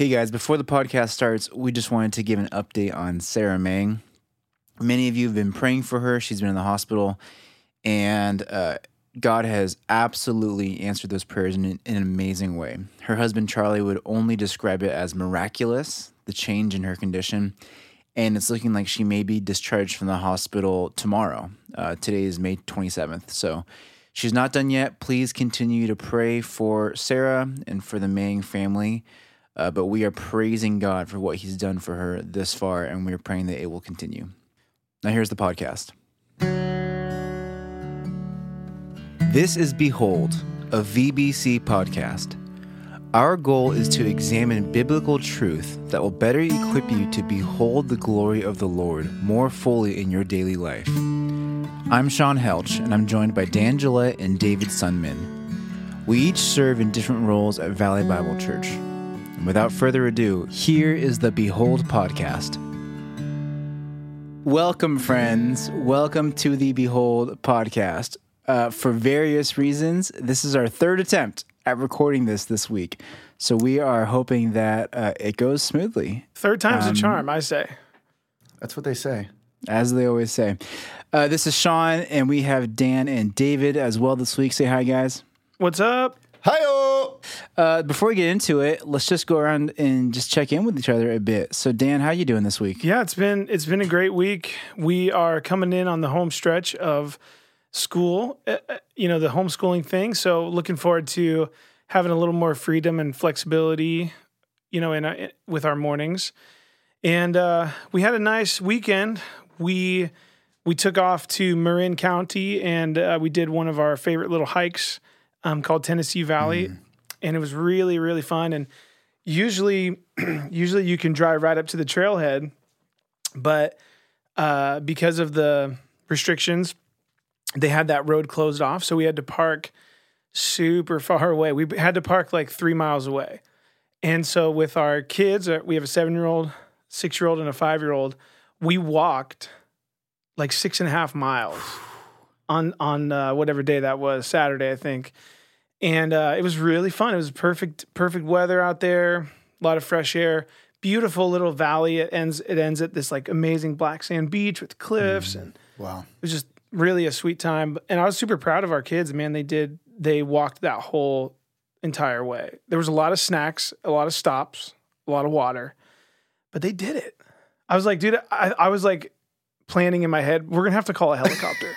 Hey guys, before the podcast starts, we just wanted to give an update on Sarah Mang. Many of you have been praying for her. She's been in the hospital, and uh, God has absolutely answered those prayers in, an- in an amazing way. Her husband, Charlie, would only describe it as miraculous, the change in her condition. And it's looking like she may be discharged from the hospital tomorrow. Uh, today is May 27th. So she's not done yet. Please continue to pray for Sarah and for the Mang family. Uh, but we are praising God for what He's done for her this far, and we're praying that it will continue. Now, here's the podcast. This is Behold, a VBC podcast. Our goal is to examine biblical truth that will better equip you to behold the glory of the Lord more fully in your daily life. I'm Sean Helch, and I'm joined by Dan Gillette and David Sunman. We each serve in different roles at Valley Bible Church. And without further ado, here is the Behold podcast. Welcome, friends. Welcome to the Behold podcast. Uh, for various reasons, this is our third attempt at recording this this week. So we are hoping that uh, it goes smoothly, Third time's Um, a charm, I say. That's what they say. as they always say. Uh, this is Sean, and we have Dan and David as well this week. Say hi, guys. What's up? Hi-oh! Uh, before we get into it, let's just go around and just check in with each other a bit. So, Dan, how are you doing this week? Yeah, it's been it's been a great week. We are coming in on the home stretch of school, uh, uh, you know, the homeschooling thing. So, looking forward to having a little more freedom and flexibility, you know, in our, with our mornings. And uh, we had a nice weekend. We we took off to Marin County and uh, we did one of our favorite little hikes um, called Tennessee Valley, and it was really really fun. And usually, usually you can drive right up to the trailhead, but uh, because of the restrictions, they had that road closed off, so we had to park super far away. We had to park like three miles away. And so with our kids, uh, we have a seven year old, six year old, and a five year old. We walked like six and a half miles on on uh, whatever day that was, Saturday, I think. And uh, it was really fun. It was perfect, perfect weather out there. A lot of fresh air. Beautiful little valley. It ends. It ends at this like amazing black sand beach with cliffs, and Wow. it was just really a sweet time. And I was super proud of our kids. Man, they did. They walked that whole entire way. There was a lot of snacks, a lot of stops, a lot of water, but they did it. I was like, dude, I, I was like planning in my head, we're gonna have to call a helicopter.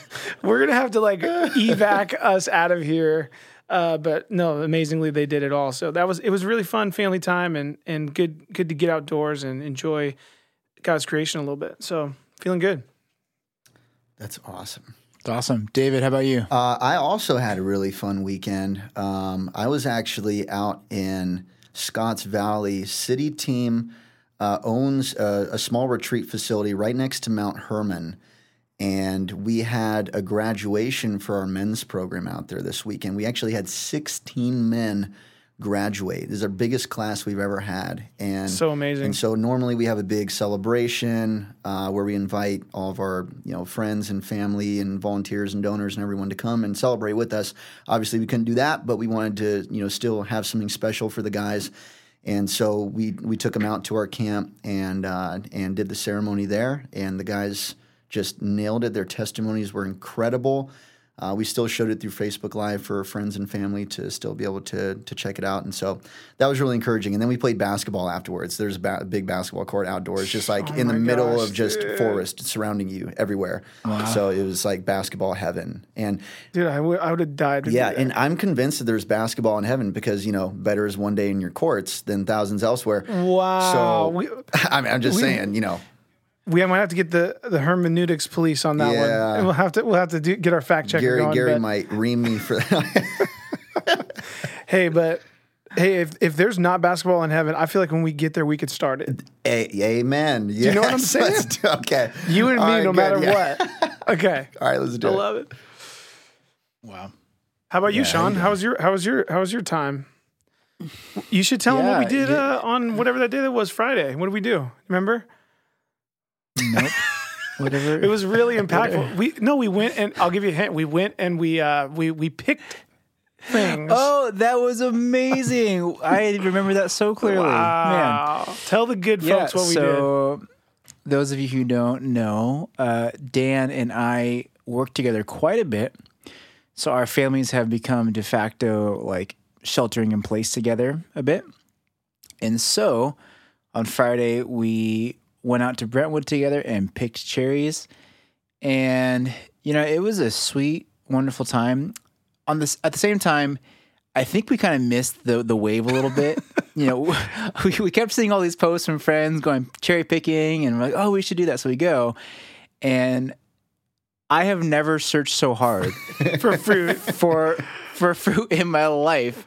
we're gonna have to like evac us out of here. Uh, but no, amazingly they did it all. So that was it was really fun family time and and good good to get outdoors and enjoy God's creation a little bit. So feeling good. That's awesome. It's awesome. David, how about you? Uh, I also had a really fun weekend. Um, I was actually out in Scotts Valley. City team uh, owns a, a small retreat facility right next to Mount Hermon. And we had a graduation for our men's program out there this weekend. We actually had 16 men graduate. This is our biggest class we've ever had. And So amazing. And so normally we have a big celebration uh, where we invite all of our you know friends and family and volunteers and donors and everyone to come and celebrate with us. Obviously we couldn't do that, but we wanted to you know still have something special for the guys. And so we we took them out to our camp and uh, and did the ceremony there. And the guys just nailed it. Their testimonies were incredible. Uh, we still showed it through Facebook Live for friends and family to still be able to to check it out, and so that was really encouraging. And then we played basketball afterwards. There's a ba- big basketball court outdoors, just like in the Oh middle gosh, of just dude. forest surrounding you everywhere. So it was like basketball heaven. And Dude, I would would have died. To yeah, do that. and I'm convinced that there's basketball in heaven because you know better is one day in your courts than thousands elsewhere. wow. So we, I mean, I'm just we- saying, you know, we might have to get the the hermeneutics police on that one. Yeah. And we'll have to we'll have to do, get our fact checker Gary going. Gary but- might ream me for that. hey, but hey, if if there's not basketball in heaven, I feel like when we get there, we could start it. A- amen. Yes, you know what I'm saying? do- okay. You and me, All right, no good, matter yeah. what. Okay, All right, let's do I it. I love it. Wow. How about you, Yeah, how Sean? you How was your how was your how was your time? You should tell them what we did you- uh, on whatever that day that was Friday. What did we do? Remember? Nope. Whatever. It was really impactful. We no, we went and I'll give you a hint. We went and we uh we we picked things. Oh, that was amazing! I remember that so clearly, man. Wow. Tell the good Yeah. folks what we did. so, those of you who don't know, uh, Dan and I work together quite a bit. So our families have become de facto like sheltering in place together a bit. And so on Friday we went out to Brentwood together and picked cherries. And you know, it was a sweet, wonderful time. On this at the same time, I think we kind of missed the the wave a little bit. you know, we, we kept seeing all these posts from friends going cherry picking and we're like, oh, we should do that. So we go. And I have never searched so hard for fruit. for for fruit in my life.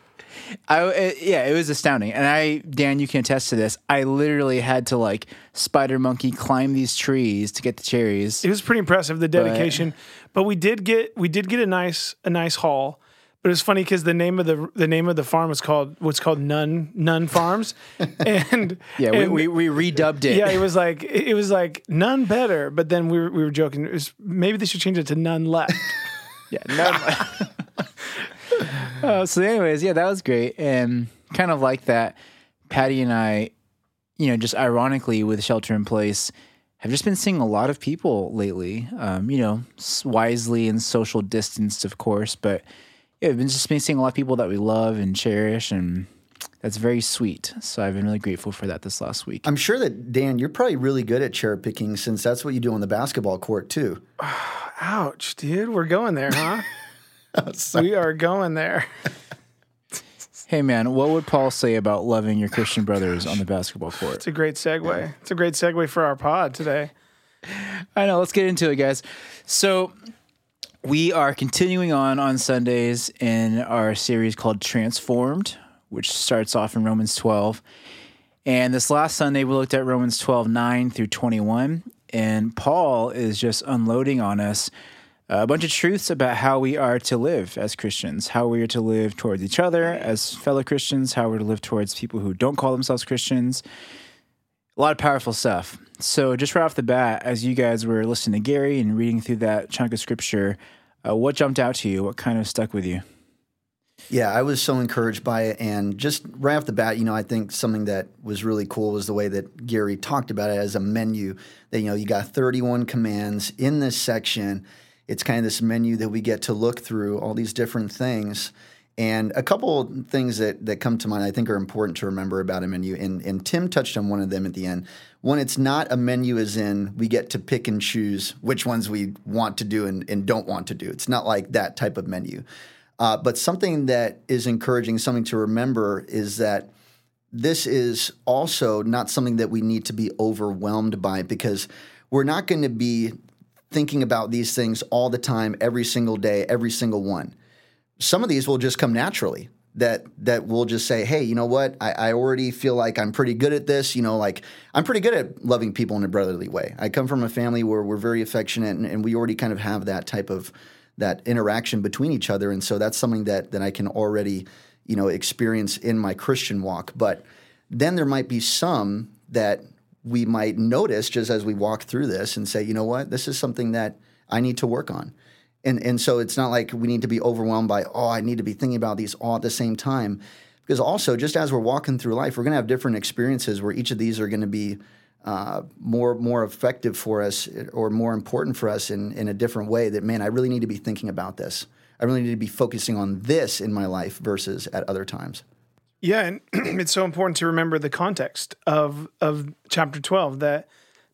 I it, yeah, it was astounding. And I Dan, you can attest to this. I literally had to like spider monkey climb these trees to get the cherries. It was pretty impressive the dedication, but we did get we did get a nice a nice haul. But it's funny because the name of the the name of the farm was called what's called Nun Nun Farms, and Yeah, we, and- we, we redubbed it. yeah, it was like it was like none better. But then we were we were joking. It was, maybe they should change it to none left. Yeah. No, uh, so, anyways, yeah, that was great, and kind of like that, Patty and I, you know, just ironically with shelter in place, have just been seeing a lot of people lately. Um, you know, wisely and social distanced, of course, but yeah, we've been just been seeing a lot of people that we love and cherish, and that's very sweet. So I've been really grateful for that this last week. I'm sure that Dan, you're probably really good at cherry picking since that's what you do on the basketball court too. Ouch, dude, we're going there, huh? we are going there. Hey, man, what would Paul say about loving your Christian oh, brothers on the basketball court? It's a great segue. It's a great segue for our pod today. I know. Let's get into it, guys. So we are continuing on on Sundays in our series called Transformed, which starts off in Romans 12. And this last Sunday, we looked at Romans 12, 9 through 21. And Paul is just unloading on us a bunch of truths about how we are to live as Christians, how we are to live towards each other as fellow Christians, how we're to live towards people who don't call themselves Christians. A lot of powerful stuff. So, just right off the bat, as you guys were listening to Gary and reading through that chunk of scripture, uh, what jumped out to you? What kind of stuck with you? Yeah, I was so encouraged by it. And just right off the bat, you know, I think something that was really cool was the way that Gary talked about it as a menu. That, you know, you got 31 commands in this section. It's kind of this menu that we get to look through all these different things. And a couple things that, that come to mind I think are important to remember about a menu. And, and Tim touched on one of them at the end. One, it's not a menu as in we get to pick and choose which ones we want to do and, and don't want to do. It's not like that type of menu. Uh, but something that is encouraging, something to remember is that this is also not something that we need to be overwhelmed by because we're not going to be thinking about these things all the time, every single day, every single one. Some of these will just come naturally. That that we'll just say, hey, you know what? I, I already feel like I'm pretty good at this. You know, like I'm pretty good at loving people in a brotherly way. I come from a family where we're very affectionate, and, and we already kind of have that type of that interaction between each other, and so that's something that that I can already, you know, experience in my Christian walk. But then there might be some that we might notice just as we walk through this and say, you know what, this is something that I need to work on. And and so it's not like we need to be overwhelmed by, oh, I need to be thinking about these all at the same time. Because also, just as we're walking through life, we're going to have different experiences where each of these are going to be uh, more more effective for us or more important for us in in a different way. That man, I really need to be thinking about this. I really need to be focusing on this in my life versus at other times. Yeah, and it's so important to remember the context of of chapter twelve that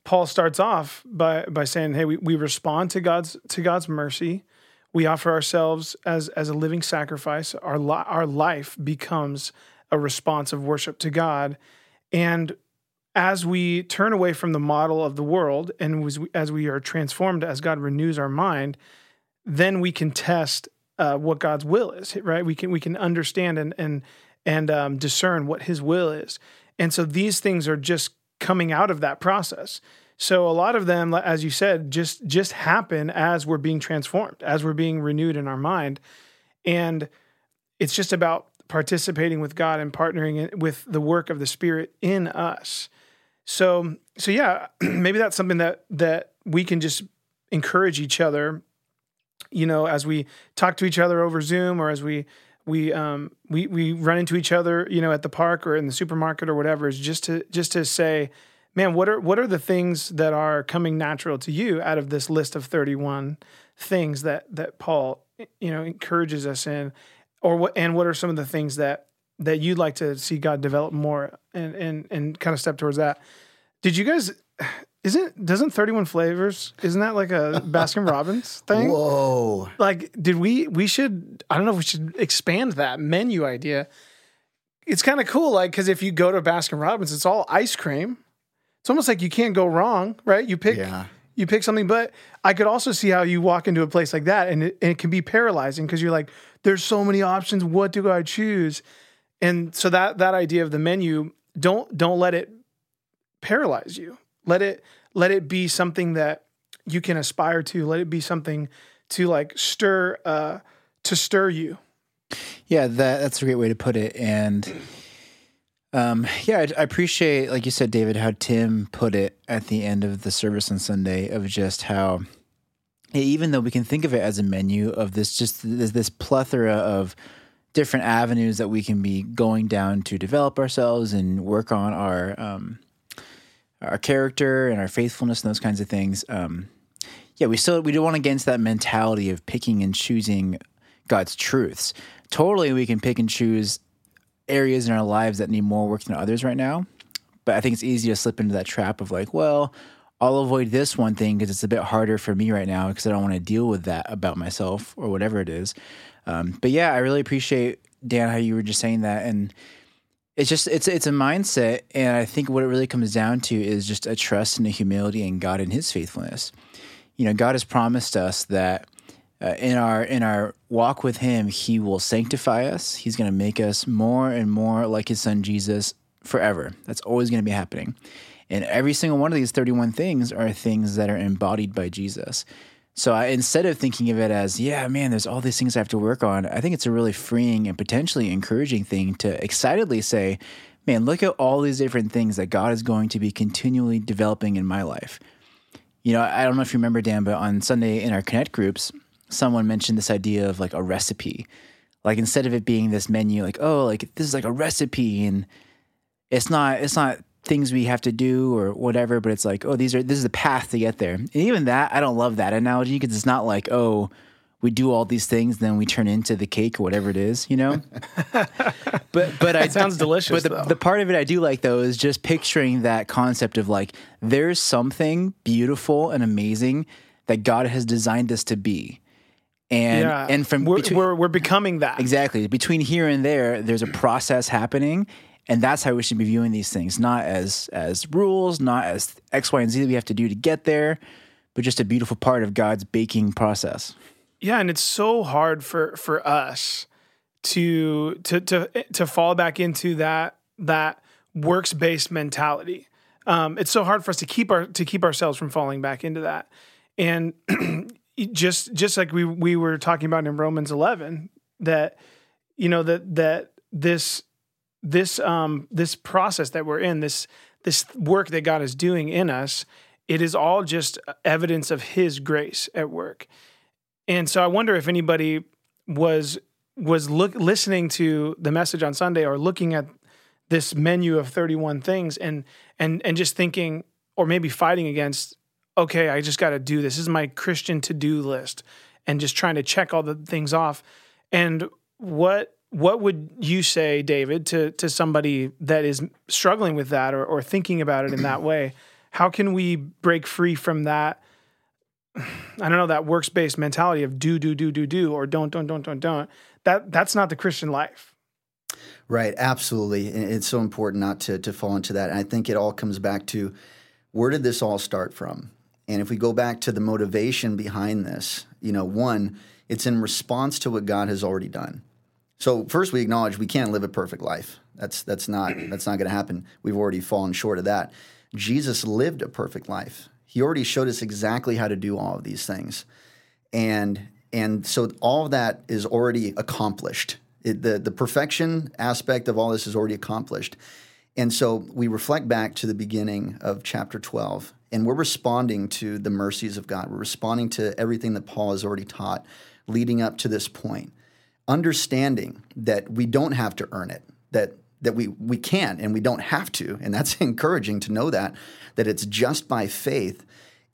Paul starts off by by saying, "Hey, we, we respond to God's to God's mercy. We offer ourselves as as a living sacrifice. Our li- our life becomes a response of worship to God, and as we turn away from the model of the world, and as we, are transformed as God renews our mind, then we can test uh, what God's will is. Right? We can we can understand and and and um, discern what His will is. And so these things are just coming out of that process. So a lot of them, as you said, just just happen as we're being transformed, as we're being renewed in our mind, and it's just about participating with God and partnering with the work of the Spirit in us. So so yeah, maybe that's something that that we can just encourage each other you know, as we talk to each other over Zoom or as we we um we we run into each other, you know, at the park or in the supermarket or whatever, is just to just to say, man, what are what are the things that are coming natural to you out of this list of 31 things that that Paul you know encourages us in, or what and what are some of the things that that you'd like to see God develop more and and and kind of step towards that. Did you guys isn't doesn't 31 flavors isn't that like a Baskin Robbins thing? Whoa. Like did we we should I don't know if we should expand that menu idea. It's kind of cool like cuz if you go to Baskin Robbins it's all ice cream. It's almost like you can't go wrong, right? You pick Yeah. you pick something, but I could also see how you walk into a place like that and it, and it can be paralyzing because you're like, there's so many options. What do I choose? And so that that idea of the menu, don't don't let it paralyze you. Let it let it be something that you can aspire to. Let it be something to like stir uh to stir you. Yeah, that that's a great way to put it. And um, yeah, I, I appreciate, like you said, David, how Tim put it at the end of the service on Sunday of just how, even though we can think of it as a menu of this, just this, this plethora of different avenues that we can be going down to develop ourselves and work on our um, our character and our faithfulness and those kinds of things. Um, yeah, we still we don't want to get into that mentality of picking and choosing God's truths. Totally, we can pick and choose areas in our lives that need more work than others right now. But I think it's easy to slip into that trap of like, well, I'll avoid this one thing because it's a bit harder for me right now because I don't want to deal with that about myself or whatever it is. Um, but yeah, I really appreciate Dan how you were just saying that, and it's just it's it's a mindset, and I think what it really comes down to is just a trust and a humility in God and His faithfulness. You know, God has promised us that uh, in our in our walk with Him, He will sanctify us. He's going to make us more and more like His Son Jesus forever. That's always going to be happening. And every single one of these 31 things are things that are embodied by Jesus. So I, instead of thinking of it as, yeah, man, there's all these things I have to work on, I think it's a really freeing and potentially encouraging thing to excitedly say, man, look at all these different things that God is going to be continually developing in my life. You know, I don't know if you remember, Dan, but on Sunday in our Connect groups, someone mentioned this idea of like a recipe. Like instead of it being this menu, like, oh, like this is like a recipe and it's not it's not things we have to do or whatever, but it's like, oh, these are this is the path to get there. And even that, I don't love that analogy because it's not like, oh, we do all these things, then we turn into the cake or whatever it is, you know. but but I sounds delicious, But the, the part of it I do like though is just picturing that concept of like there's something beautiful and amazing that God has designed us to be, and yeah. and from we're, between- we're we're becoming that. Exactly. Between here and there, there's a process happening, and that's how we should be viewing these things, not as as rules, not as X, Y, and Z that we have to do to get there, but just a beautiful part of God's baking process. Yeah, and it's so hard for for us to to to to fall back into that that works based mentality. Um, it's so hard for us to keep our to keep ourselves from falling back into that. And just just like we we were talking about in Romans eleven, that you know that that this this um this process that we're in this this work that God is doing in us, it is all just evidence of His grace at work. And so I wonder if anybody was was look listening to the message on Sunday or looking at this menu of 31 things and and and just thinking or maybe fighting against okay, I just got to do this. This is my Christian to-do list and just trying to check all the things off. And what what would you say, David, to to somebody that is struggling with that or, or thinking about it in that way? How can we break free from that I don't know that works based mentality of do do do do do or don't don't don't don't don't. That that's not the Christian life. Right, absolutely. It's so important not to to fall into that. And I think it all comes back to where did this all start from? And if we go back to the motivation behind this, you know, one, it's in response to what God has already done. So first we acknowledge we can't live a perfect life. That's that's not that's not going to happen. We've already fallen short of that. Jesus lived a perfect life. He already showed us exactly how to do all of these things. And and so all of that is already accomplished. It, the the perfection aspect of all this is already accomplished. And so we reflect back to the beginning of chapter 12 and we're responding to the mercies of God. We're responding to everything that Paul has already taught leading up to this point. Understanding that we don't have to earn it, that that we we can and we don't have to, and that's encouraging to know that that it's just by faith.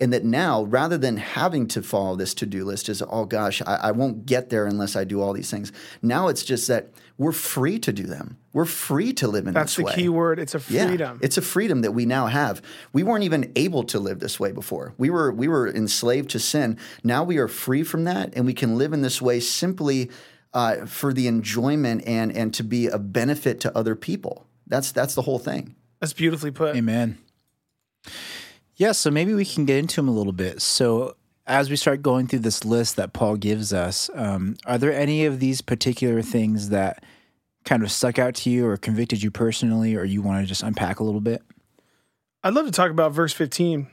And that now, rather than having to follow this to do list, is oh gosh, I, I won't get there unless I do all these things. Now it's just that we're free to do them. We're free to live in That's this the key word. It's a freedom. Yeah, it's a freedom that we now have. We weren't even able to live this way before. We were we were enslaved to sin. Now we are free from that, and we can live in this way simply uh, for the enjoyment and and to be a benefit to other people. That's that's the whole thing. That's beautifully put. Amen. Yeah, so maybe we can get into them a little bit. So, as we start going through this list that Paul gives us, um, are there any of these particular things that kind of stuck out to you or convicted you personally, or you want to just unpack a little bit? I'd love to talk about verse 15.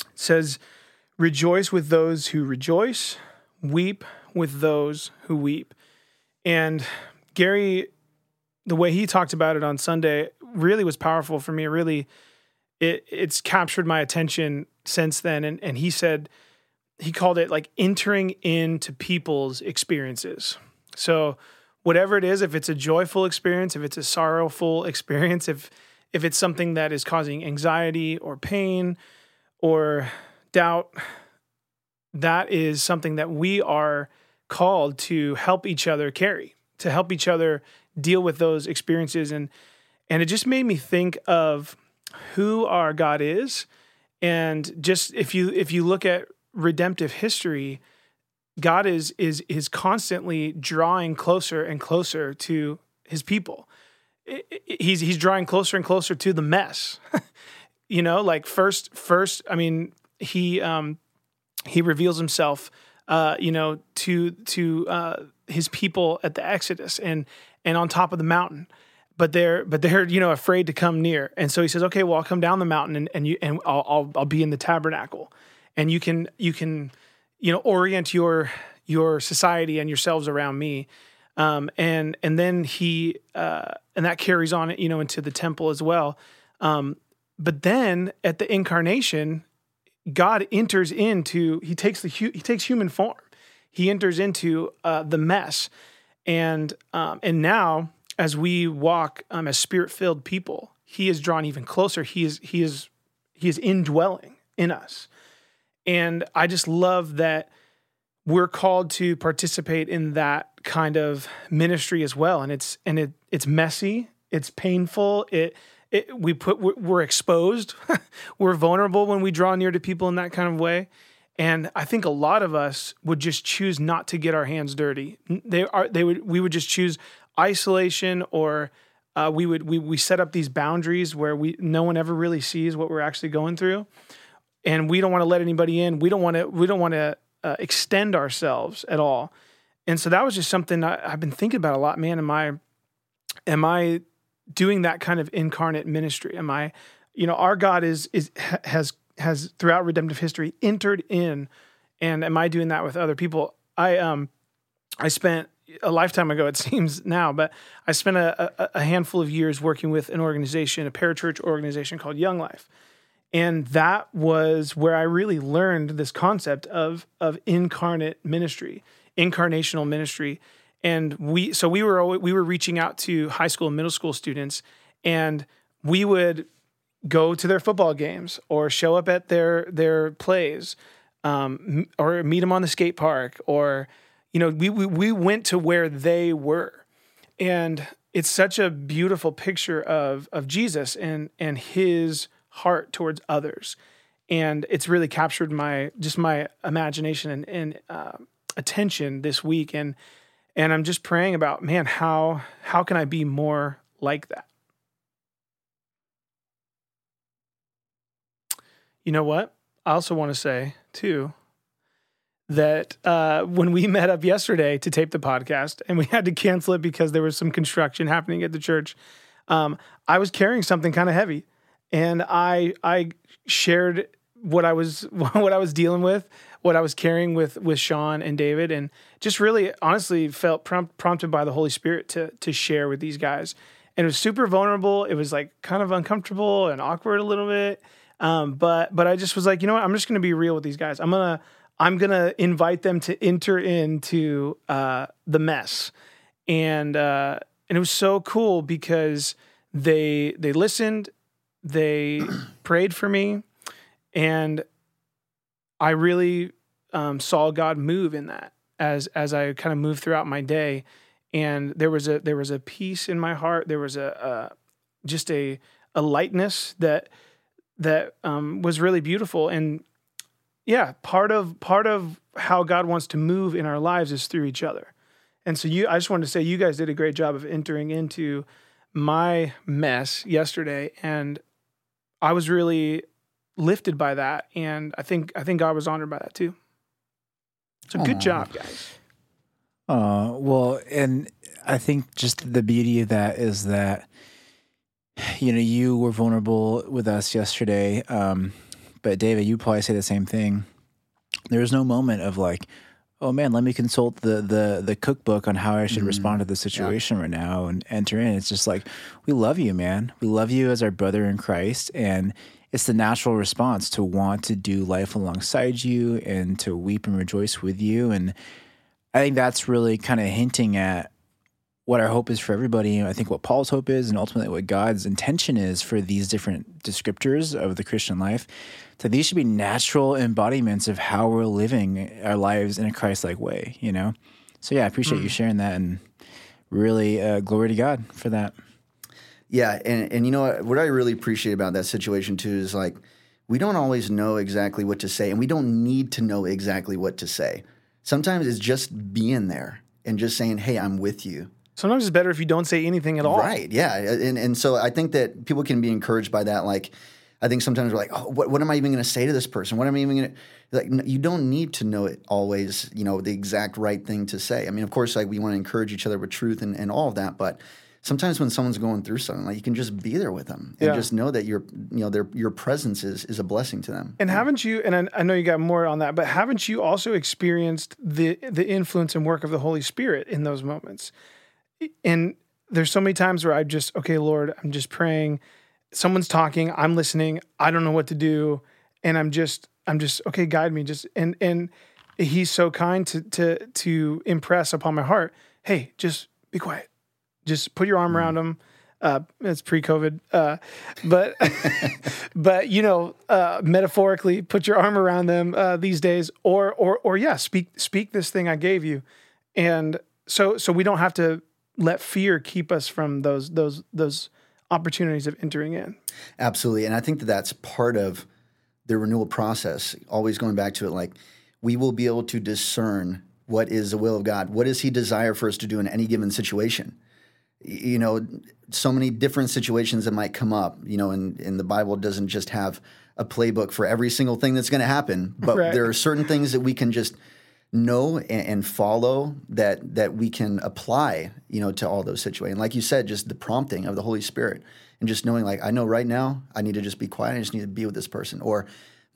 It says, Rejoice with those who rejoice, weep with those who weep. And Gary, the way he talked about it on Sunday really was powerful for me. Really, it, it's captured my attention since then. And, and he said, he called it like entering into people's experiences. So, whatever it is, if it's a joyful experience, if it's a sorrowful experience, if if it's something that is causing anxiety or pain or doubt, that is something that we are called to help each other carry, to help each other deal with those experiences and and it just made me think of who our God is and just if you if you look at redemptive history, God is is is constantly drawing closer and closer to his people. He's he's drawing closer and closer to the mess. you know, like first first, I mean, he um he reveals himself uh, you know, to to uh, his people at the Exodus and and on top of the mountain. But they're but they're you know afraid to come near, and so he says, "Okay, well, I'll come down the mountain and, and you and I'll, I'll I'll be in the tabernacle, and you can you can you know orient your your society and yourselves around me." Um, and and then he uh, and that carries on you know into the temple as well. Um, but then at the incarnation, God enters into he takes the he takes human form. He enters into uh, the mess, and um, and now as we walk um, as spirit filled people, He is drawn even closer. He is he is he is indwelling in us, and I just love that we're called to participate in that kind of ministry as well. And it's and it it's messy, it's painful, it it, we put we're exposed. We're vulnerable when we draw near to people in that kind of way. And i think a lot of us would just choose not to get our hands dirty. They are they would we would just choose isolation or uh, we would we, we set up these boundaries where we no one ever really sees what we're actually going through. And we don't want to let anybody in. We don't want to we don't want to uh, extend ourselves at all. And so that was just something I, i've been thinking about a lot man. Am i am i doing that kind of incarnate ministry? Am I, you know, our God is is has has throughout redemptive history entered in, and am I doing that with other people? I um, I spent a lifetime ago, it seems now, but I spent a, a handful of years working with an organization, a parachurch organization called Young Life. And that was where I really learned this concept of, of incarnate ministry, incarnational ministry and we so we were we were reaching out to high school and middle school students and we would go to their football games or show up at their their plays um, or meet them on the skate park or you know we, we we went to where they were. And it's such a beautiful picture of of Jesus and and his heart towards others. And it's really captured my just my imagination and, and uh, attention this week. And and I'm just praying about, man, how how can I be more like that? You know what? I also want to say too that uh, when we met up yesterday to tape the podcast and we had to cancel it because there was some construction happening at the church, um, I was carrying something kind of heavy, and I I shared what I was what I was dealing with what I was carrying with with Sean and David, and just really honestly felt prompt, prompted by the Holy Spirit to to share with these guys. And it was super vulnerable. It was like kind of uncomfortable and awkward a little bit. Um, but but I just was like, you know what? I'm just going to be real with these guys. I'm gonna I'm gonna invite them to enter into uh, the mess, and uh, and it was so cool because they they listened, they prayed for me, and I really um, saw God move in that as as I kind of moved throughout my day, and there was a there was a peace in my heart. There was a, a just a a lightness that that um, was really beautiful. And yeah part of part of how god wants to move in our lives is through each other. And so you i just wanted to say you guys did a great job of entering into my mess yesterday. And i was really lifted by that and i think i think god was honored by that too so good Aw. job guys Uh, well, and I think just the beauty of that is that, you know, you were vulnerable with us yesterday. Um, but David, you probably say the same thing. There was no moment of like, oh man, let me consult the the the cookbook on how I should respond to the situation right now and enter in. It's just like we love you, man. We love you as our brother in Christ, and it's the natural response to want to do life alongside you and to weep and rejoice with you. And I think that's really kind of hinting at what our hope is for everybody. I think what Paul's hope is, and ultimately what God's intention is for these different descriptors of the Christian life. So these should be natural embodiments of how we're living our lives in a Christ-like way. You know. So yeah, I appreciate you sharing that, and really uh, glory to God for that. Yeah, and and you know what, what I really appreciate about that situation too is like we don't always know exactly what to say, and we don't need to know exactly what to say. Sometimes it's just being there and just saying, "Hey, I'm with you." sometimes it's better if you don't say anything at all Right. Yeah. And and so I think that people can be encouraged by that. Like, I think sometimes we're like, oh, what, what am I even going to say to this person? What am I even going to like? n- You don't need to know it always. You know the exact right thing to say. I mean, of course, like we want to encourage each other with truth and, and all of that, but. Sometimes when someone's going through something, like you can just be there with them and Yeah. just know that your, you know, their your presence is is a blessing to them. And haven't you? And I, I know you got more on that, but haven't you also experienced the the influence and work of the Holy Spirit in those moments? And there's so many times where I just, okay, Lord, I'm just praying. Someone's talking, I'm listening. I don't know what to do, and I'm just, I'm just, okay, guide me. Just and and He's so kind to to to impress upon my heart. Hey, just be quiet. Just put your arm around them. Uh, it's pre-COVID, uh, but but you know, uh, metaphorically, put your arm around them uh, these days, or or or yeah, speak speak this thing I gave you, and so so we don't have to let fear keep us from those those those opportunities of entering in. Absolutely. And I think that that's part of the renewal process, always going back to it like we will be able to discern what is the will of God. What does He desire for us to do in any given situation? You know, so many different situations that might come up, you know, and, and the Bible doesn't just have a playbook for every single thing that's going to happen, but Right. there are certain things that we can just know and, and follow that that we can apply you know to all those situations like you said just the prompting of the holy spirit and just knowing like i know right now i need to just be quiet i just need to be with this person or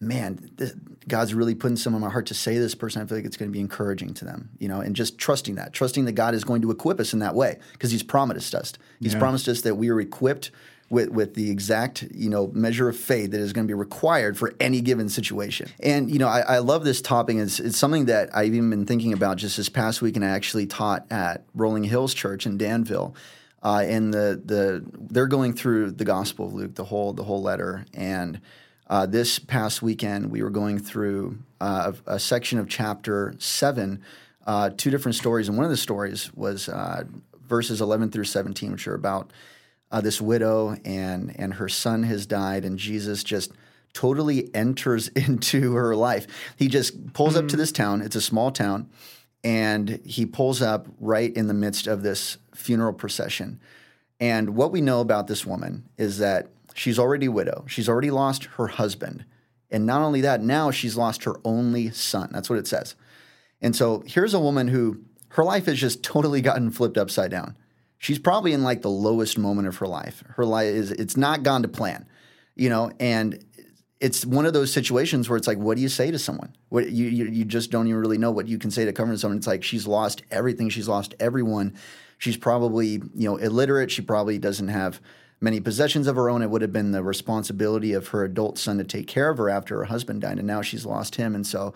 man this, god's really putting some on my heart to say to this person i feel like it's going to be encouraging to them you know and just trusting that trusting that god is going to equip us in that way because he's promised us he's promised us that we are equipped with, with the exact you know measure of faith that is going to be required for any given situation. And you know, I, I love this topic. It's, it's something that I've even been thinking about just this past week, and I actually taught at Rolling Hills Church in Danville. Uh, and the the they're going through the Gospel of Luke, the whole the whole letter. And uh, this past weekend, we were going through uh, a, a section of chapter seven, uh, two different stories, and one of the stories was uh, verses eleven through seventeen, which are about uh, this widow and and her son has died and jesus just totally enters into her life. He just pulls up to this town. It's a small town. And he pulls up right in the midst of this funeral procession. And what we know about this woman is that she's already a widow she's already lost her husband and not only that now she's lost her only son that's what it says and so here's a woman who her life has just totally gotten flipped upside down. She's probably in like the lowest moment of her life. Her life is it's not gone to plan, you know, and it's one of those situations where it's like, what do you say to someone? What you you, you just don't even really know what you can say to comfort someone. It's like she's lost everything. She's lost everyone. She's probably you know illiterate. She probably doesn't have many possessions of her own. It would have been the responsibility of her adult son to take care of her after her husband died, and now she's lost him. And so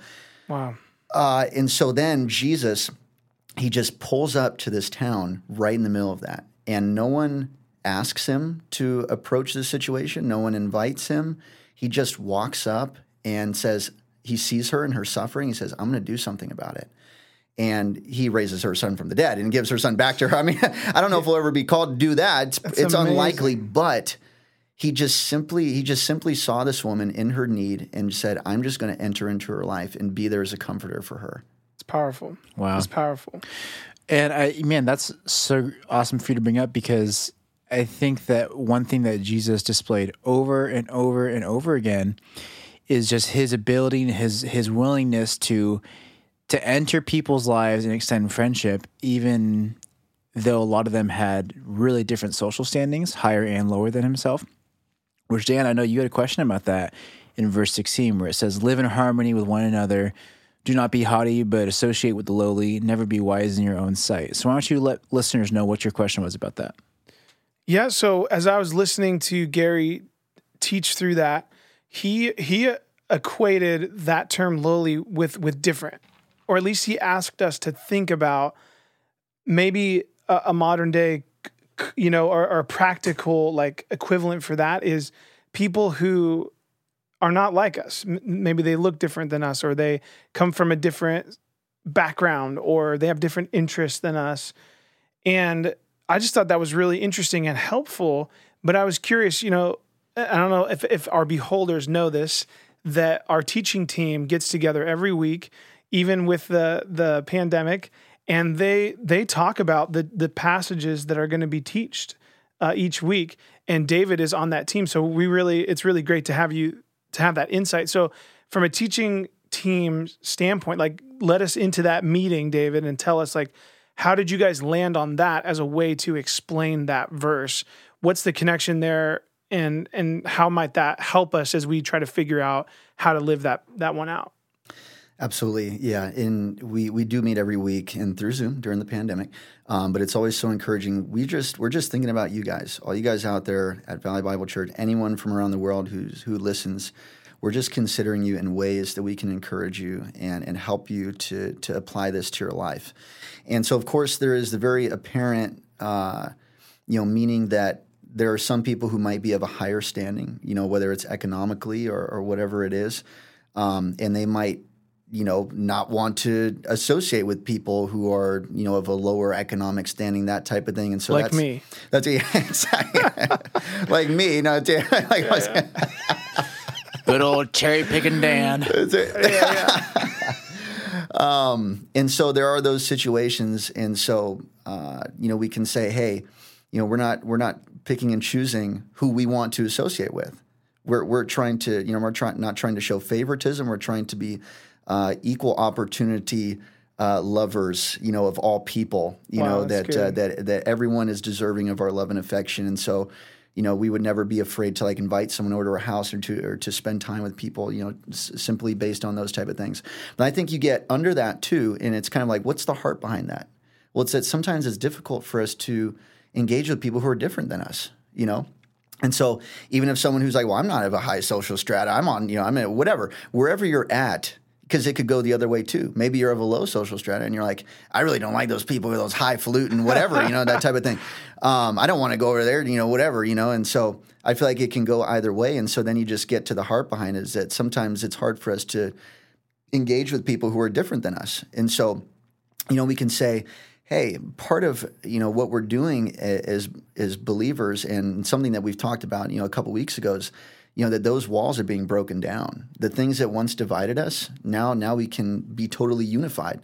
Wow. Uh, and so then Jesus, he just pulls up to this town right in the middle of that. And no one asks him to approach the situation, no one invites him. He just walks up and says, he sees her in her suffering. He says, I'm going to do something about it. And he raises her son from the dead and gives her son back to her. I mean, I don't know if we'll ever be called to do that. It's, it's amazing. unlikely, but he just simply he just simply saw this woman in her need and said, "I'm just going to enter into her life and be there as a comforter for her." It's powerful. Wow. It's powerful. And I, man, that's so awesome for you to bring up because I think that one thing that Jesus displayed over and over and over again is just his ability and his his willingness to to enter people's lives and extend friendship, even though a lot of them had really different social standings, higher and lower than himself. Which Dan, I know you had a question about that in verse 16, where it says, Live in harmony with one another. Do not be haughty, but associate with the lowly. Never be wise in your own sight. So, why don't you let listeners know what your question was about that? Yeah. So as I was listening to Gary teach through that, he he equated that term lowly with with different, or at least he asked us to think about maybe a, a modern day, you know, or, or practical like equivalent for that is people who are not like us. M- maybe they look different than us, or they come from a different background, or they have different interests than us. And I just thought that was really interesting and helpful. But I was curious, you know, I don't know if, if our beholders know this, that our teaching team gets together every week, even with the the pandemic, and they they talk about the the passages that are going to be taught uh, each week. And David is on that team, so we really it's really great to have you to have that insight. So from a teaching team standpoint, like let us into that meeting, David, and tell us like how did you guys land on that as a way to explain that verse? What's the connection there? And and how might that help us as we try to figure out how to live that that one out? Absolutely, yeah. And we we do meet every week and through Zoom during the pandemic, um, but it's always so encouraging. We just we're just thinking about you guys, all you guys out there at Valley Bible Church, anyone from around the world who's who listens. We're just considering you in ways that we can encourage you and and help you to to apply this to your life. And so, of course, there is the very apparent, uh, you know, meaning that there are some people who might be of a higher standing, you know, whether it's economically or, or whatever it is, um, and they might you know, not want to associate with people who are, you know, of a lower economic standing, that type of thing. And so Like that's me. That's yeah, exactly. like me, no, like Good old cherry picking Dan. yeah, um, and so there are those situations, and so uh, you know, we can say, hey, you know, we're not we're not picking and choosing who we want to associate with. We're we're trying to, you know, we're trying not trying to show favoritism. We're trying to be uh, equal opportunity uh, lovers, you know, of all people. You Wow, know that uh, that that everyone is deserving of our love and affection, and so. You know, we would never be afraid to like invite someone over to our house or to or to spend time with people. You know, s- simply based on those type of things. But I think you get under that too, and it's kind of like, what's the heart behind that? Well, it's that sometimes it's difficult for us to engage with people who are different than us. You know, and so even if someone who's like, well, I'm not of a high social strata, I'm on, you know, I'm in whatever, wherever you're at, because it could go the other way too. Maybe you're of a low social strata and you're like, I really don't like those people with those highfalutin, whatever, you know, that type of thing. Um, I don't want to go over there, you know, whatever, you know. And so I feel like it can go either way. And so then you just get to the heart behind it is that sometimes it's hard for us to engage with people who are different than us. And so, you know, we can say, hey, part of you know what we're doing as as believers, and something that we've talked about, you know, a couple weeks ago is, you know, that those walls are being broken down. The things that once divided us, now now we can be totally unified.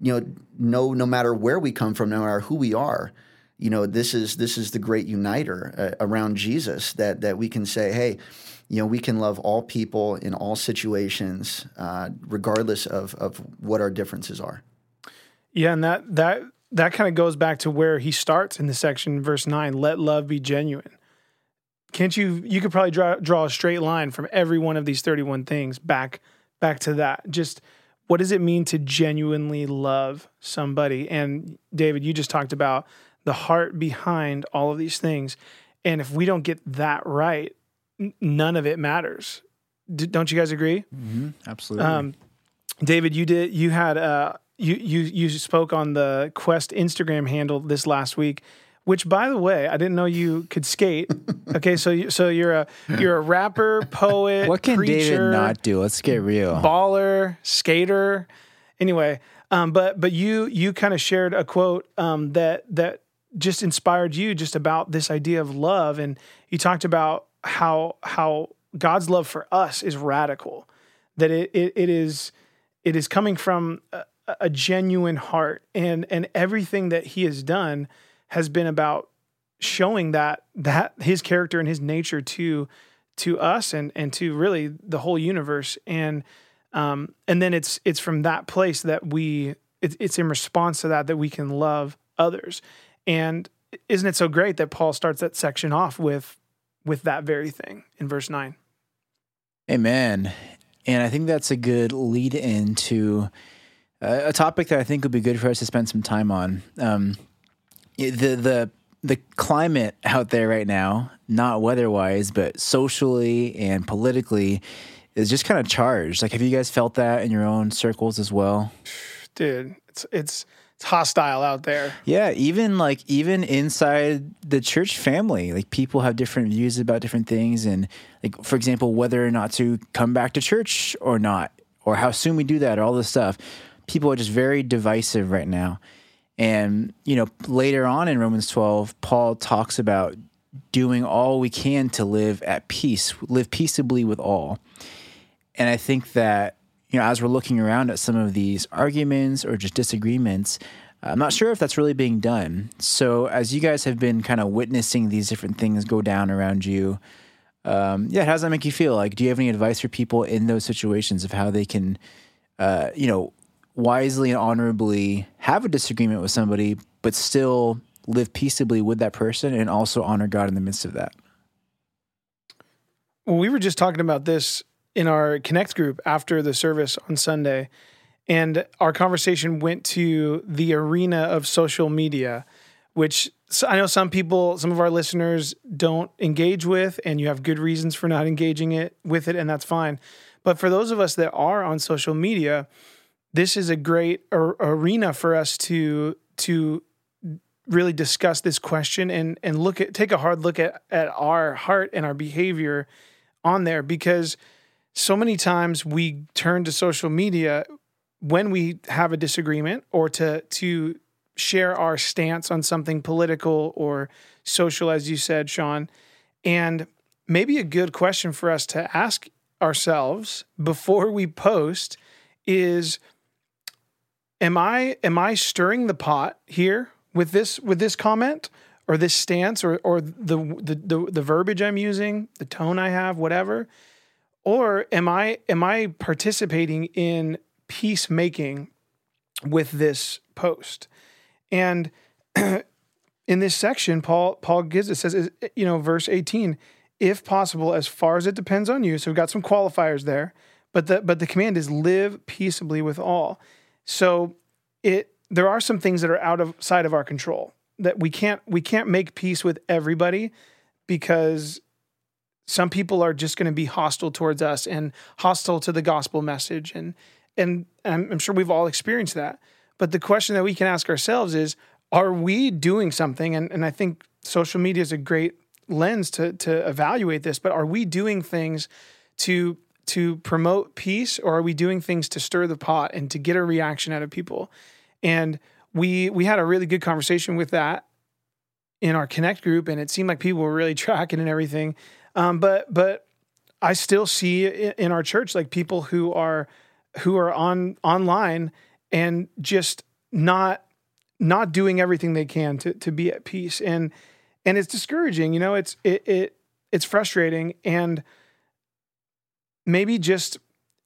You know, no no matter where we come from, no matter who we are, you know, this is this is the great uniter uh, around Jesus that that we can say, hey. You know, we can love all people in all situations, uh, regardless of, of what our differences are. Yeah, and that that that kind of goes back to where he starts in the section, verse nine. Let love be genuine. Can't you? You could probably draw draw a straight line from every one of these thirty one things back back to that. Just what does it mean to genuinely love somebody? And David, you just talked about the heart behind all of these things, and if we don't get that right, n- none of it matters. D- don't you guys agree? Absolutely. Um, David, you did you had uh you you you spoke on the Quest Instagram handle this last week. Which, by the way, I didn't know you could skate. Okay, so you, so you're a you're a rapper, poet, What can preacher, David not do? Let's get real. baller, skater. Anyway, um, but but you you kind of shared a quote um, that that just inspired you just about this idea of love, and you talked about how how God's love for us is radical, that it it, it is it is coming from a, a genuine heart, and and everything that He has done has been about showing that that His character and His nature to to us and and to really the whole universe and um, and then it's it's from that place that we it's it's in response to that that we can love others and isn't it so great that paul starts that section off with with that very thing in verse 9 Amen. And I think that's a good lead into a topic that I think would be good for us to spend some time on. Um, the the the climate out there right now, not weather-wise, but socially and politically, is just kind of charged. Like, have you guys felt that in your own circles as well? dude it's it's it's hostile out there Yeah, even like even inside the church family, like people have different views about different things, and like for example, whether or not to come back to church or not, or how soon we do that, or all this stuff. People are just very divisive right now, and you know later on in Romans twelve, Paul talks about doing all we can to live at peace, live peaceably with all. And I think that, you know, as we're looking around at some of these arguments or just disagreements, I'm not sure if that's really being done. So, as you guys have been kind of witnessing these different things go down around you, um, yeah, how does that make you feel? Like, do you have any advice for people in those situations of how they can, uh, you know, wisely and honorably have a disagreement with somebody, but still live peaceably with that person and also honor God in the midst of that? Well, we were just talking about this in our Connect group after the service on Sunday, and our conversation went to the arena of social media, which I know some people, some of our listeners don't engage with, and you have good reasons for not engaging it with it, and that's fine. But for those of us that are on social media, this is a great ar- arena for us to to really discuss this question and and look at take a hard look at at our heart and our behavior on there because so many times we turn to social media when we have a disagreement or to to share our stance on something political or social as you said Sean. And maybe a good question for us to ask ourselves before we post is am I am I stirring the pot here with this with this comment or this stance or or the the the, the verbiage I'm using, the tone I have, whatever? Or am I am I participating in peacemaking with this post? And in this section, Paul Paul gives it says you know verse 18, if possible, as far as it depends on you. So we've got some qualifiers there, but the but the command is live peaceably with all. So it there are some things that are out of side of our control that we can't we can't make peace with everybody because some people are just going to be hostile towards us and hostile to the gospel message. And and I'm, sure we've all experienced that. But the question that we can ask ourselves is are we doing something? And, and i think social media is a great lens to to evaluate this but are we doing things to to promote peace or are we doing things to stir the pot and to get a reaction out of people? And we we had a really good conversation with that in our connect group and it seemed like people were really tracking and everything. Um, but but i still see in our church like people who are who are on online and just not not doing everything they can to to be at peace. And and it's discouraging you know it's it, it it's frustrating. And maybe just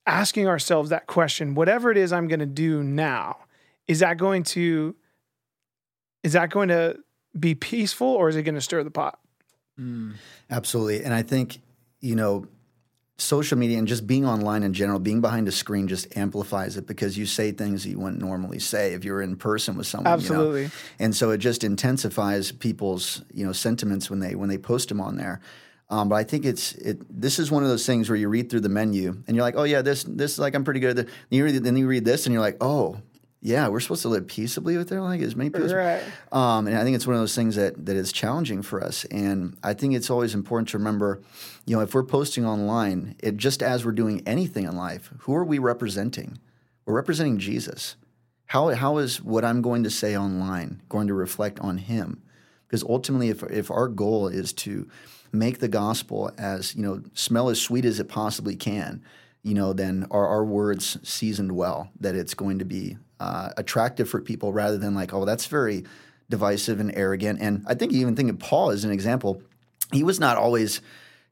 asking ourselves that question whatever it is i'm going to do now is that going to is that going to be peaceful or is it going to stir the pot mm. Absolutely. And I think, you know, social media and just being online in general, being behind a screen just amplifies it because you say things that you wouldn't normally say if you're in person with someone. you know? Absolutely. And so it just intensifies people's, you know, sentiments when they when they post them on there. Um, but I think it's it. This is one of those things where you read through the menu and you're like, oh yeah, this this is like I'm pretty good at. This. Then you read then you read this and you're like, oh yeah, we're supposed to live peaceably with their like as many people. Right. Um, and I think it's one of those things that that is challenging for us. And I think it's always important to remember, you know, if we're posting online, it just as we're doing anything in life, who are we representing? We're representing Jesus. How how is what I'm going to say online going to reflect on Him? Because ultimately, if if our goal is to make the gospel as you know smell as sweet as it possibly can, you know, then are our words seasoned well? That it's going to be uh, attractive for people rather than like, oh, that's very divisive and arrogant. And I think you even think of Paul as an example. He was not always,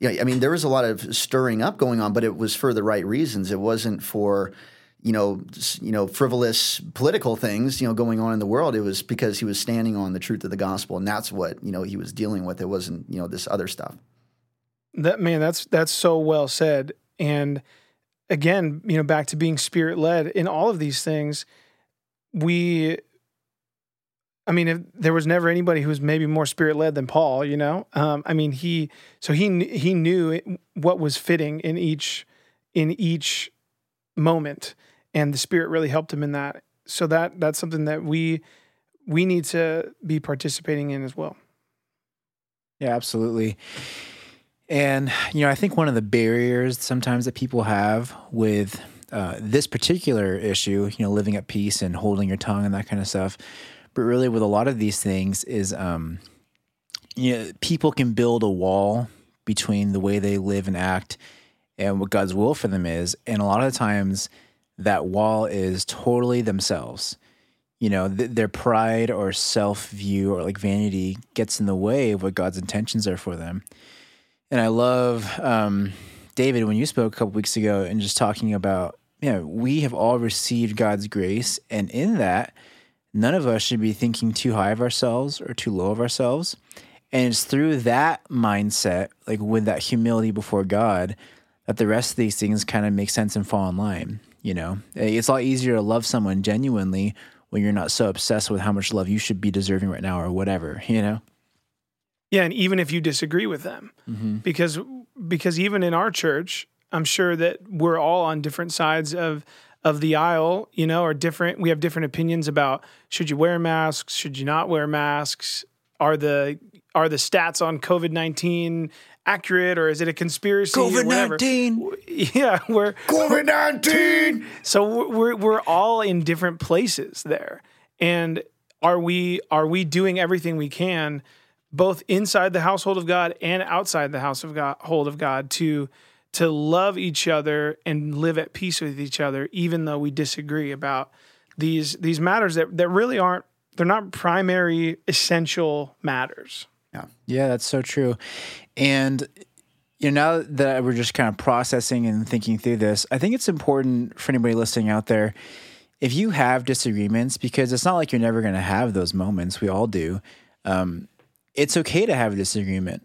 you know, I mean, there was a lot of stirring up going on, but it was for the right reasons. It wasn't for, you know, you know, frivolous political things, you know, going on in the world. It was because he was standing on the truth of the gospel, and that's what you know he was dealing with. It wasn't, you know, this other stuff. That man, that's that's so well said. And again, you know, back to being spirit led in all of these things, we I mean, if there was never anybody who was maybe more spirit led than Paul, you know. Um, I mean, he so he he knew what was fitting in each in each moment, and the Spirit really helped him in that. So that that's something that we we need to be participating in as well. Yeah, absolutely. And you know, I think one of the barriers sometimes that people have with uh, this particular issue, you know, living at peace and holding your tongue and that kind of stuff, but really with a lot of these things is, um, you know, people can build a wall between the way they live and act and what God's will for them is, and a lot of times that wall is totally themselves. You know th- their pride or self view or like vanity gets in the way of what god's intentions are for them. And i love um, david when you spoke a couple weeks ago and just talking about you know we have all received god's grace and in that none of us should be thinking too high of ourselves or too low of ourselves. And it's through that mindset like with that humility before god that the rest of these things kind of make sense and fall in line you know eh, it's a lot easier to love someone genuinely when you're not so obsessed with how much love you should be deserving right now or whatever, you know? Yeah, and even if you disagree with them, mm-hmm. because because even in our church, I'm sure that we're all on different sides of of the aisle, you know, or different. We have different opinions about should you wear masks, should you not wear masks, are the are the stats on COVID nineteen accurate, or is it a conspiracy? or whatever. Yeah, we're COVID nineteen. so we're we're all in different places there. And are we are we doing everything we can both inside the household of God and outside the house of God hold of God to to love each other and live at peace with each other even though we disagree about these these matters that that really aren't they're not primary essential matters. Yeah. Yeah, that's so true. And you know, now that we're just kind of processing and thinking through this, I think it's important for anybody listening out there if you have disagreements, because it's not like you're never going to have those moments. We all do. Um, it's okay to have a disagreement,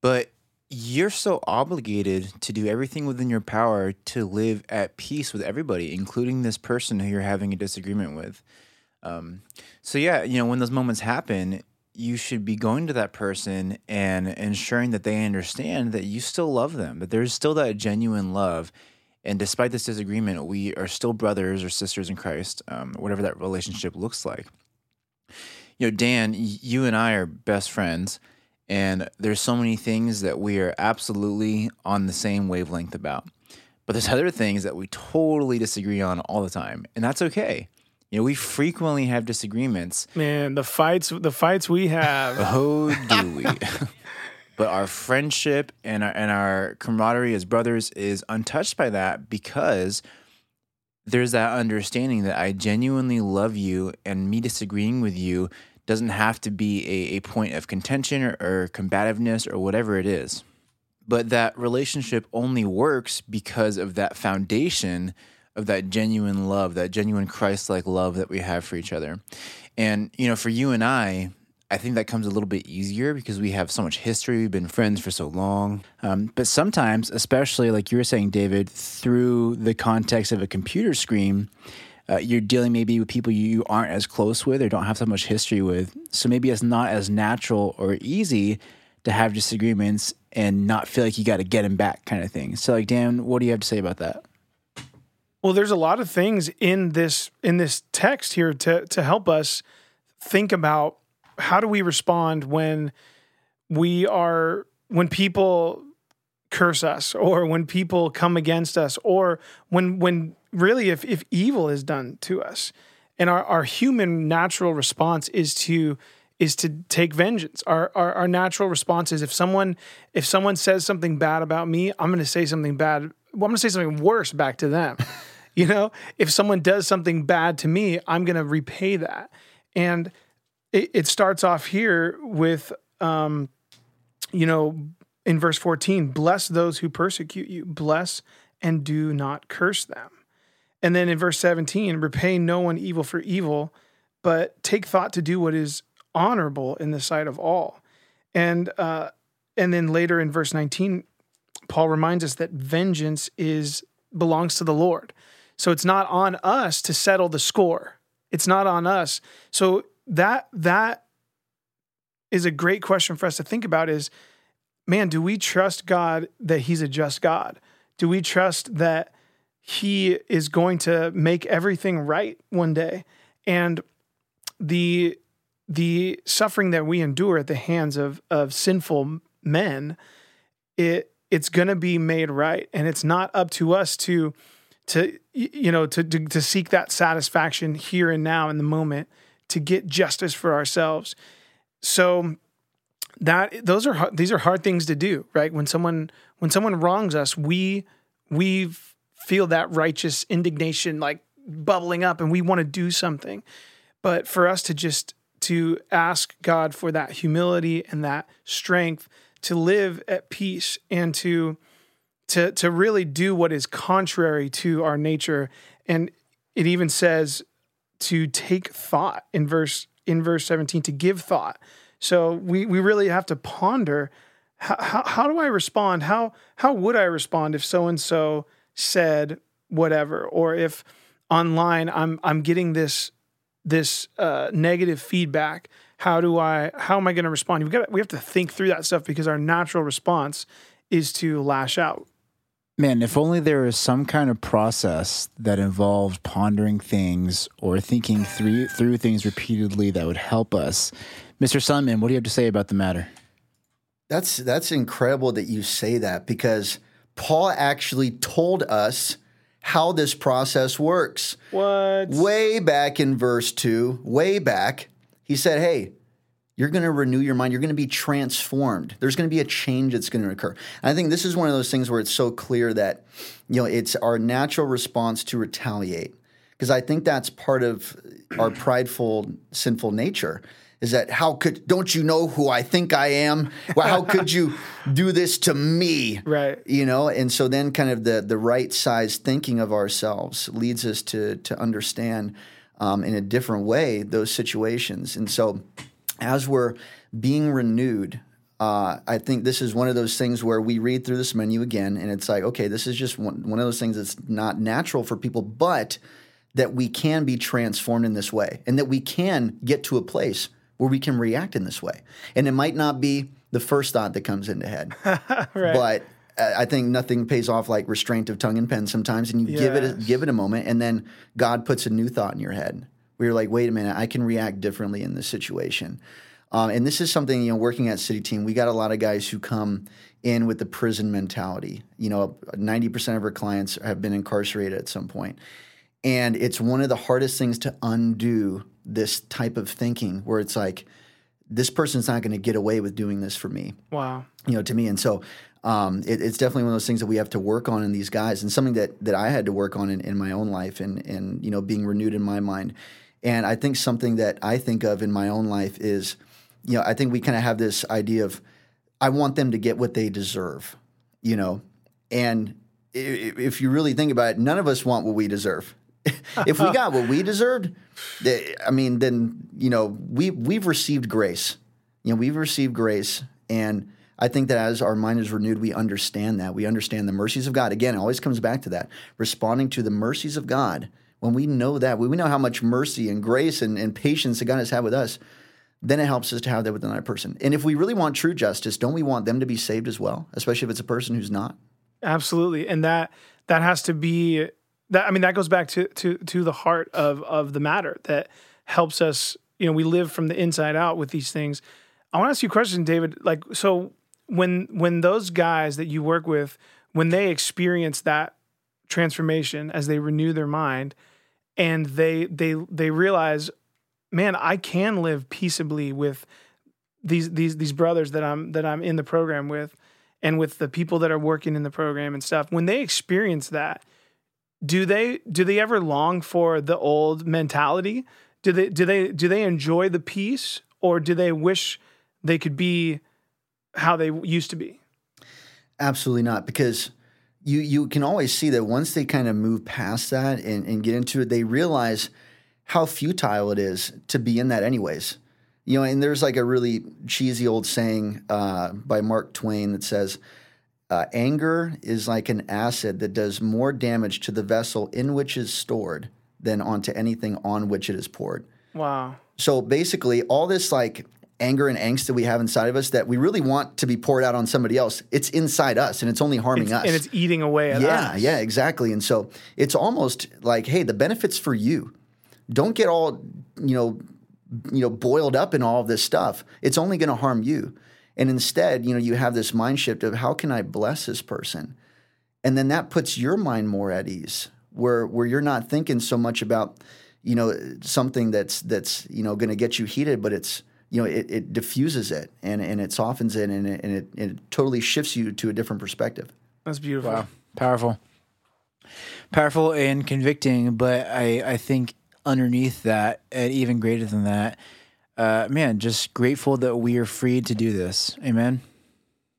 but you're so obligated to do everything within your power to live at peace with everybody, including this person who you're having a disagreement with. Um, so yeah, you know, when those moments happen, you should be going to that person and ensuring that they understand that you still love them, that there's still that genuine love. And despite this disagreement, we are still brothers or sisters in Christ, um, whatever that relationship looks like. You know, Dan, you and I are best friends, and there's so many things that we are absolutely on the same wavelength about. But there's other things that we totally disagree on all the time, and that's okay. You know, we frequently have disagreements. Man, the fights the fights we have. Oh, do we? but our friendship and our, and our camaraderie as brothers is untouched by that because there's that understanding that I genuinely love you and me disagreeing with you doesn't have to be a, a point of contention or, or combativeness or whatever it is. But that relationship only works because of that foundation of that genuine love, that genuine Christ like love that we have for each other. And, you know, for you and I, I think that comes a little bit easier because we have so much history. We've been friends for so long. Um, but sometimes, especially like you were saying, David, through the context of a computer screen, uh, you're dealing maybe with people you aren't as close with or don't have so much history with. So maybe it's not as natural or easy to have disagreements and not feel like you got to get him back kind of thing. So like Dan, what do you have to say about that? Well, there's a lot of things in this in this text here to to help us think about how do we respond when we are when people curse us or when people come against us or when when really if if evil is done to us. And our our human natural response is to is to take vengeance. Our, our our natural response is if someone if someone says something bad about me i'm going to say something bad well, i'm going to say something worse back to them. You know if someone does something bad to me i'm going to repay that. And it, it starts off here with um you know in verse 14 bless those who persecute you. Bless and do not curse them. And then in verse 17 repay no one evil for evil but take thought to do what is honorable in the sight of all. And uh and then later in verse 19 paul reminds us that vengeance is belongs to the lord so it's not on us to settle the score it's not on us so that that is a great question for us to think about is man, do we trust God that He's a just God? Do we trust that He is going to make everything right one day? And the the suffering that we endure at the hands of of sinful men, it it's going to be made right, and it's not up to us to to you know to, to to seek that satisfaction here and now in the moment to get justice for ourselves. So that those are these are hard things to do, right? When someone when someone wrongs us, we we feel that righteous indignation like bubbling up and we want to do something. But for us to just to ask God for that humility and that strength to live at peace and to to to really do what is contrary to our nature. And it even says to take thought in verse in verse 17 to give thought. So we we really have to ponder how, how, do I respond? How how would I respond if so and so said whatever, or if online I'm I'm getting this this uh, negative feedback? How do I how am I going to respond? We got we have to think through that stuff because our natural response is to lash out. Man, if only there was some kind of process that involved pondering things or thinking through through things repeatedly that would help us Mr. Simon, what do you have to say about the matter? That's that's incredible that you say that because Paul actually told us how this process works. What? Way back in verse 2, way back, he said, "Hey, you're going to renew your mind. You're going to be transformed. There's going to be a change that's going to occur. And I think this is one of those things where it's so clear that, you know, it's our natural response to retaliate. Because I think that's part of our prideful, sinful nature is that how could don't you know who I think I am? Well, how could you do this to me? Right. You know, and so then kind of the the right size thinking of ourselves leads us to to understand um, in a different way those situations. And so as we're being renewed, uh, I think this is one of those things where we read through this menu again, and it's like, okay, this is just one, one of those things that's not natural for people, but that we can be transformed in this way, and that we can get to a place where we can react in this way. And it might not be the first thought that comes into head, right. but I think nothing pays off like restraint of tongue and pen sometimes, and you yes. give it a, give it a moment, and then God puts a new thought in your head where you're like, wait a minute, I can react differently in this situation. Um, and this is something you know, working at City Team, we got a lot of guys who come in with the prison mentality. You know, ninety percent of our clients have been incarcerated at some point, and it's one of the hardest things to undo this type of thinking where it's like this person's not going to get away with doing this for me. Wow. You know, to me, and so um, it, it's definitely one of those things that we have to work on in these guys, and something that that I had to work on in, in my own life, and and you know, being renewed in my mind. And I think something that I think of in my own life is, you know, I think we kind of have this idea of, I want them to get what they deserve, you know, and if you really think about it, none of us want what we deserve. if we got what we deserved, I mean, then you know we we've received grace. You know, we've received grace, and I think that as our mind is renewed, we understand that we understand the mercies of God. Again, it always comes back to that responding to the mercies of God. When we know that, we know how much mercy and grace and, and patience that God has had with us. then it helps us to have that with another person. And if we really want true justice, don't we want them to be saved as well, especially if it's a person who's not? Absolutely, and that that has to be that. I mean, that goes back to to to the heart of of the matter that helps us. You know, we live from the inside out with these things. I want to ask you a question, David. Like, so when when those guys that you work with, when they experience that transformation as they renew their mind, and they they they realize, man, I can live peaceably with these these these brothers that I'm that I'm in the program with and with the people that are working in the program and stuff when they experience that do they do they ever long for the old mentality do they do they do they enjoy the peace or do they wish they could be how they used to be Absolutely not, because you you can always see that once they kind of move past that and, and get into it, they realize how futile it is to be in that anyways. You know, and there's like a really cheesy old saying uh, by Mark Twain that says, uh, "Anger is like an acid that does more damage to the vessel in which is stored than onto anything on which it is poured." wow So basically, all this like anger and angst that we have inside of us that we really want to be poured out on somebody else, it's inside us and it's only harming It's- us. and it's eating away at yeah, us yeah, yeah, exactly. And so it's almost like, hey, the benefits for you. Don't get all, you know, you know, boiled up in all of this stuff. It's only going to harm you. And instead, you know, you have this mind shift of how can I bless this person? And then that puts your mind more at ease, where where you're not thinking so much about, you know, something that's that's you know going to get you heated, but it's you know it, it diffuses it and and it softens it and it, and it it totally shifts you to a different perspective. that's beautiful Wow, powerful, powerful and convicting. But I, I think underneath that, and even greater than that, uh, man, just grateful that we are free to do this. Amen.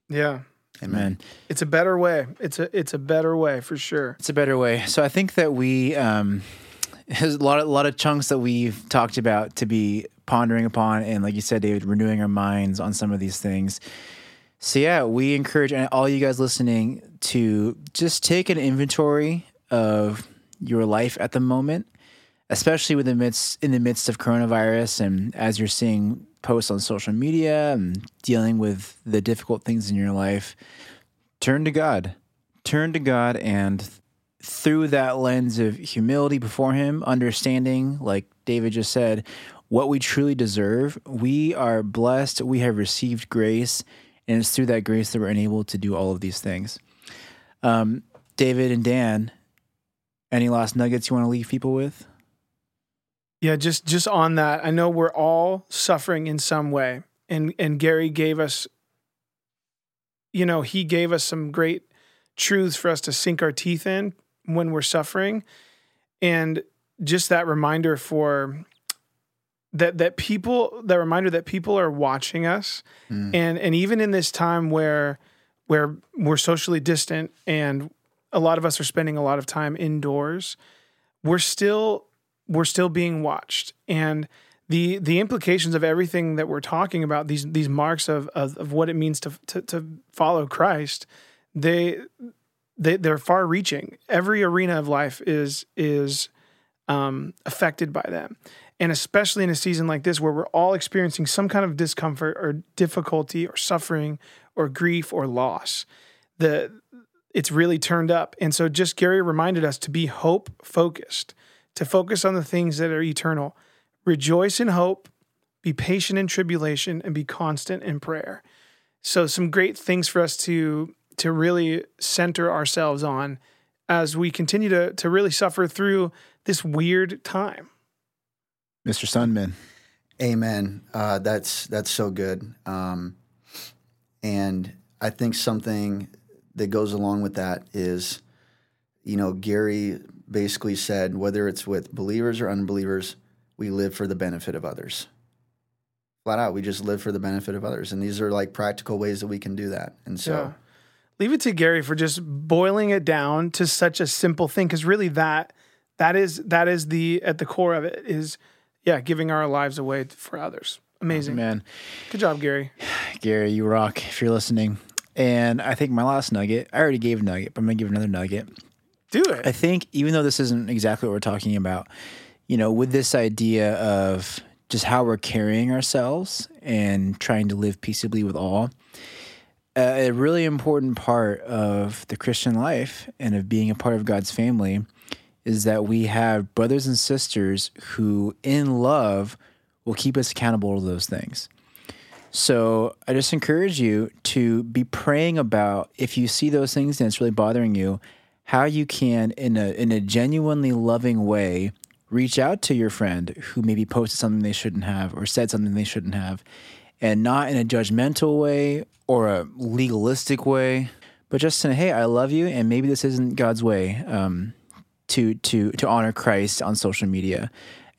yeah Amen. it's a better way it's a it's a better way for sure It's a better way. So I think that we um, there's a lot of a lot of chunks that we've talked about to be pondering upon, and like you said, David, renewing our minds on some of these things. So yeah, we encourage all you guys listening to just take an inventory of your life at the moment, especially with the midst in the midst of coronavirus, and as you're seeing posts on social media and dealing with the difficult things in your life. Turn to God. Turn to God and through that lens of humility before Him, understanding, like David just said, what we truly deserve. We are blessed. We have received grace, and it's through that grace that we're enabled to do all of these things. Um, David and Dan, any last nuggets you want to leave people with? Yeah, just just on that, I know we're all suffering in some way, and and Gary gave us, you know, he gave us some great truths for us to sink our teeth in when we're suffering, and just that reminder for that that people, that reminder that people are watching us, mm. and and even in this time where where we're socially distant and a lot of us are spending a lot of time indoors, we're still we're still being watched. And the the implications of everything that we're talking about these these marks of of, of what it means to, to to follow Christ they they they're far reaching every arena of life is is um, affected by them and especially in a season like this where we're all experiencing some kind of discomfort or difficulty or suffering or grief or loss the it's really turned up. And so just Gary reminded us to be hope focused to focus on the things that are eternal. Rejoice in hope, be patient in tribulation, and be constant in prayer. So some great things for us to to really center ourselves on as we continue to to really suffer through this weird time. Mr. Sunman. Amen. Uh, that's that's so good. Um, and I think something that goes along with that is, you know, Gary basically said whether it's with believers or unbelievers, we live for the benefit of others. Flat out, we just live for the benefit of others, and these are like practical ways that we can do that. And so, Yeah. Leave it to Gary for just boiling it down to such a simple thing because really that that is that is the at the core of it is yeah, giving our lives away for others. Amazing. Man, Good job, Gary. Gary, you rock if you're listening. And I think my last nugget, I already gave a nugget, but I'm going to give another nugget. Do it. I think even though this isn't exactly what we're talking about, you know, with this idea of just how we're carrying ourselves and trying to live peaceably with all. Uh, a really important part of the Christian life and of being a part of God's family is that we have brothers and sisters who, in love, will keep us accountable to those things. So I just encourage you to be praying about if you see those things and it's really bothering you, how you can, in a in a genuinely loving way, reach out to your friend who maybe posted something they shouldn't have or said something they shouldn't have, and not in a judgmental way or a legalistic way, but just saying, "Hey, I love you, and maybe this isn't God's way um, to to to honor Christ on social media."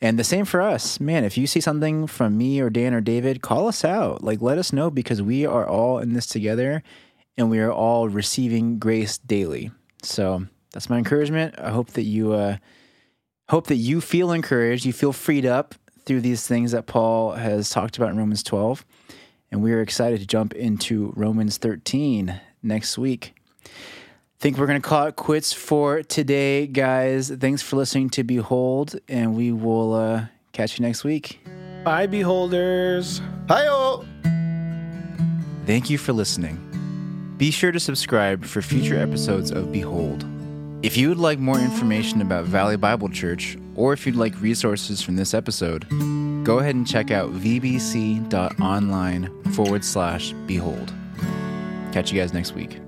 And the same for us, man. If you see something from me or Dan or David, call us out. Like, let us know because we are all in this together, and we are all receiving grace daily. So that's my encouragement. I hope that you uh, hope that you feel encouraged, you feel freed up through these things that Paul has talked about in Romans 12. And we are excited to jump into Romans 13 next week. I Think we're going to call it quits for today, guys. Thanks for listening to Behold, and we will uh, catch you next week. Bye, beholders. Hi-yo! Thank you for listening. Be sure to subscribe for future episodes of Behold. If you would like more information about Valley Bible Church, or if you'd like resources from this episode, go ahead and check out vbc.online forward slash behold. Catch you guys next week.